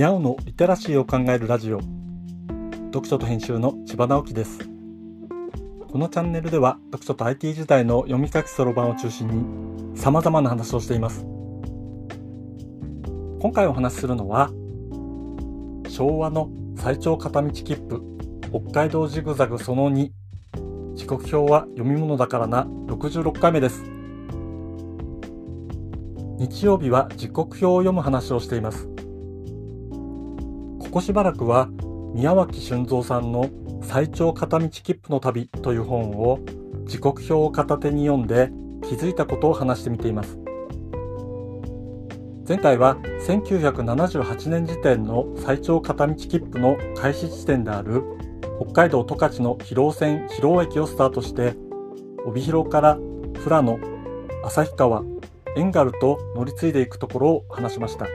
にゃおのリテラシーを考えるラジオ。読書と編集の千葉直樹です。このチャンネルでは読書と IT 時代の読み書きそろばんを中心に様々な話をしています。今回お話しするのは昭和の最長片道切符北海道ジグザグその2時刻表は読み物だからな66回目です。日曜日は時刻表を読む話をしています。ここしばらくは宮脇俊三さんの最長片道切符の旅という本を時刻表を片手に読んで気づいたことを話してみています前回は1978年時点の最長片道切符の開始地点である北海道十勝の広尾線広尾駅をスタートして帯広から富良野旭川エンガルと乗り継いでいくところを話しました。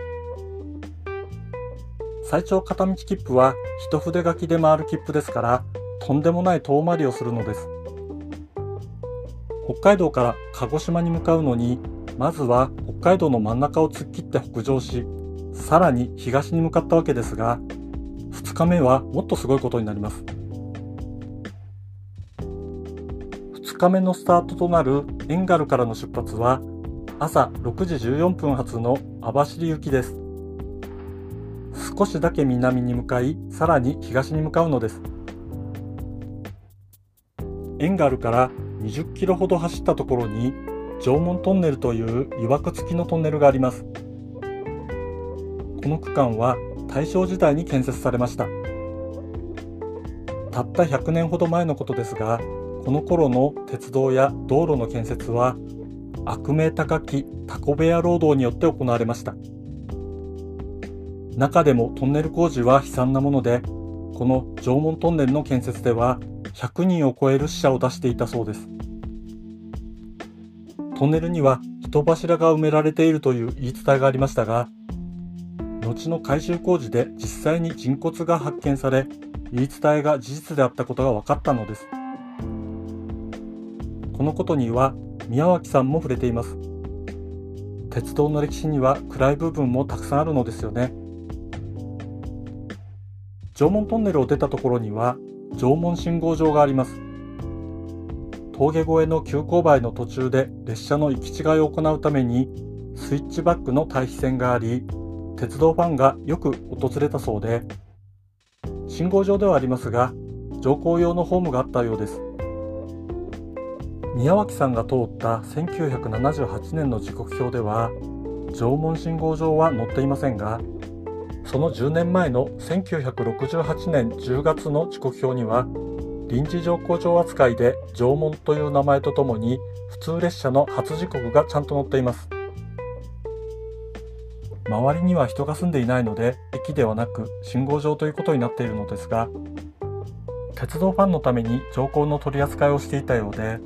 最長片道切符は一筆書きで回る切符ですから、とんでもない遠回りをするのです。北海道から鹿児島に向かうのに、まずは北海道の真ん中を突っ切って北上し、さらに東に向かったわけですが、2日目はもっとすごいことになります。2日目のスタートとなるエンガルからの出発は朝6時14分発の網走行きです。少しだけ南に向かい、さらに東に向かうのです。エンガルから20キロほど走ったところに、縄文トンネルという曰く付きのトンネルがあります。この区間は大正時代に建設されました。たった100年ほど前のことですが、この頃の鉄道や道路の建設は悪名高きタコ部屋労働によって行われました。中でもトンネル工事は悲惨なもので、この縄文トンネルの建設では100人を超える死者を出していたそうです。トンネルには人柱が埋められているという言い伝えがありましたが、後の改修工事で実際に人骨が発見され、言い伝えが事実であったことが分かったのです。このことには宮脇さんも触れています鉄道の歴史には暗い部分もたくさんあるのですよね縄文トンネルを出たところには縄文信号場があります。峠越えの急勾配の途中で列車の行き違いを行うためにスイッチバックの対比線があり鉄道ファンがよく訪れたそうで信号場ではありますが乗降用のホームがあったようです。宮脇さんが通った1978年の時刻表では縄文信号場は載っていませんがその10年前の1968年10月の時刻表には臨時乗降場扱いで縄文という名前とともに普通列車の初時刻がちゃんと載っています。周りには人が住んでいないので駅ではなく信号場ということになっているのですが鉄道ファンのために乗降の取り扱いをしていたようで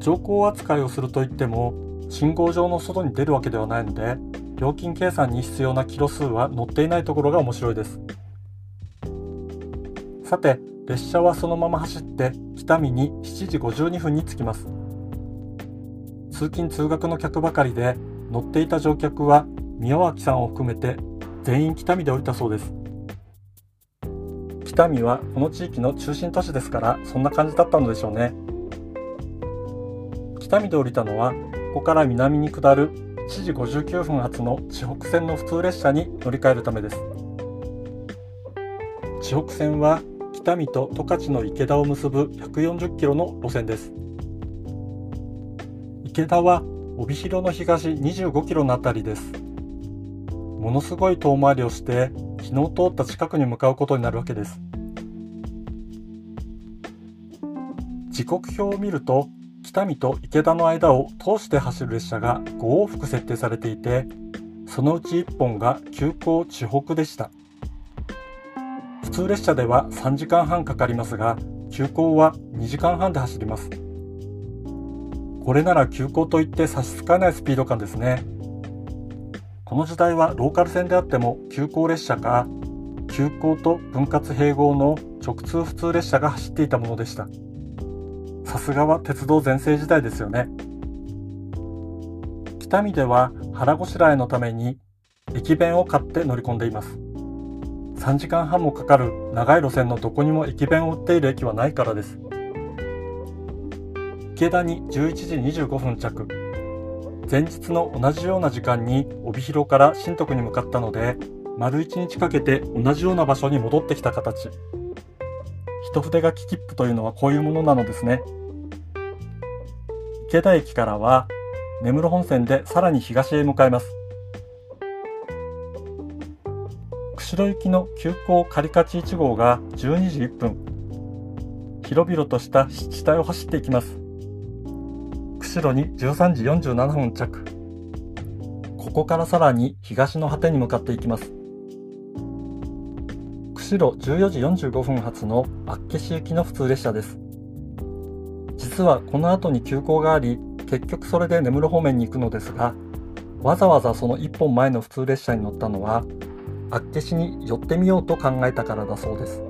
乗降扱いをするといっても信号場の外に出るわけではないので料金計算に必要なキロ数は載っていないところが面白いです。さて列車はそのまま走って北見に7時52分に着きます。通勤通学の客ばかりで乗っていた乗客は宮脇さんを含めて全員北見で降りたそうです。北見はこの地域の中心都市ですからそんな感じだったのでしょうね。北見で降りたのはここから南に下る7時59分発の地北線の普通列車に乗り換えるためです。地北線は北見と十勝の池田を結ぶ140キロの路線です。池田は帯広の東25キロのあたりです。ものすごい遠回りをして昨日通った近くに向かうことになるわけです。時刻表を見ると北見と池田の間を通して走る列車が5往復設定されていてそのうち1本が急行地北でした。普通列車では3時間半かかりますが急行は2時間半で走ります。これなら急行といって差し支えないスピード感ですね。この時代はローカル線であっても急行列車か急行と分割併合の直通普通列車が走っていたものでした。さすがは鉄道全盛時代ですよね。北見では腹ごしらえのために駅弁を買って乗り込んでいます。3時間半もかかる長い路線のどこにも駅弁を売っている駅はないからです。池田に11時25分着。前日の同じような時間に帯広から新徳に向かったので丸1日かけて同じような場所に戻ってきた形。一筆書き切符というのはこういうものなのですね。池田駅からは根室本線でさらに東へ向かいます。釧路行きの急行カリカチ1号が12時1分。広々とした湿地帯を走っていきます。釧路に13時47分着。ここからさらに東の果てに向かっていきます。釧路14時45分発の厚岸行きの普通列車です。実はこの後に急行があり結局それで根室方面に行くのですがわざわざその1本前の普通列車に乗ったのは厚岸に寄ってみようと考えたからだそうです。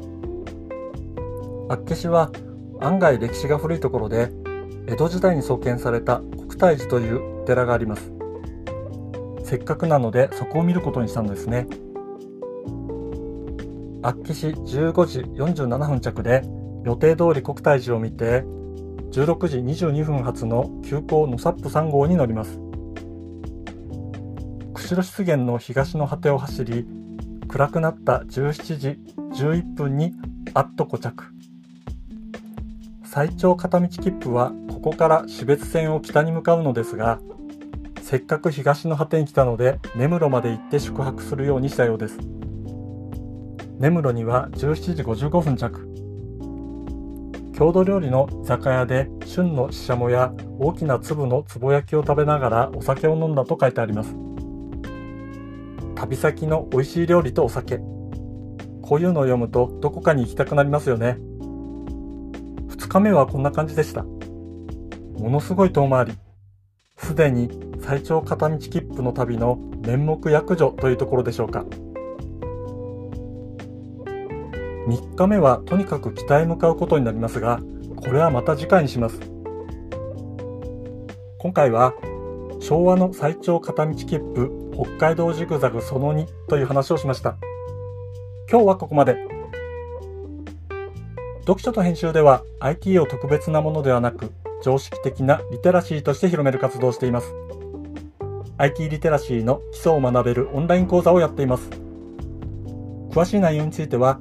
厚岸は案外歴史が古いところで江戸時代に創建された国体寺という寺があります。せっかくなのでそこを見ることにしたのですね。厚岸15時47分着で予定通り国体寺を見て16時22分発の急行のサップ3号に乗ります。釧路湿原の東の果てを走り暗くなった17時11分にあっと固着。最長片道切符はここから標別線を北に向かうのですがせっかく東の果てに来たので根室まで行って宿泊するようにしたようです。根室には17時55分着。郷土料理の居酒屋で旬のししゃもや大きな粒のつぼ焼きを食べながらお酒を飲んだと書いてあります。旅先の美味しい料理とお酒。こういうのを読むとどこかに行きたくなりますよね。2日目はこんな感じでした。ものすごい遠回り。すでに最長片道切符の旅の面目躍如というところでしょうか。3日目はとにかく北へ向かうことになりますが、これはまた次回にします。今回は昭和の最長片道切符北海道ジグザグその2という話をしました。今日はここまで。読書と編集では IT を特別なものではなく常識的なリテラシーとして広める活動をしています。IT リテラシーの基礎を学べるオンライン講座をやっています。詳しい内容については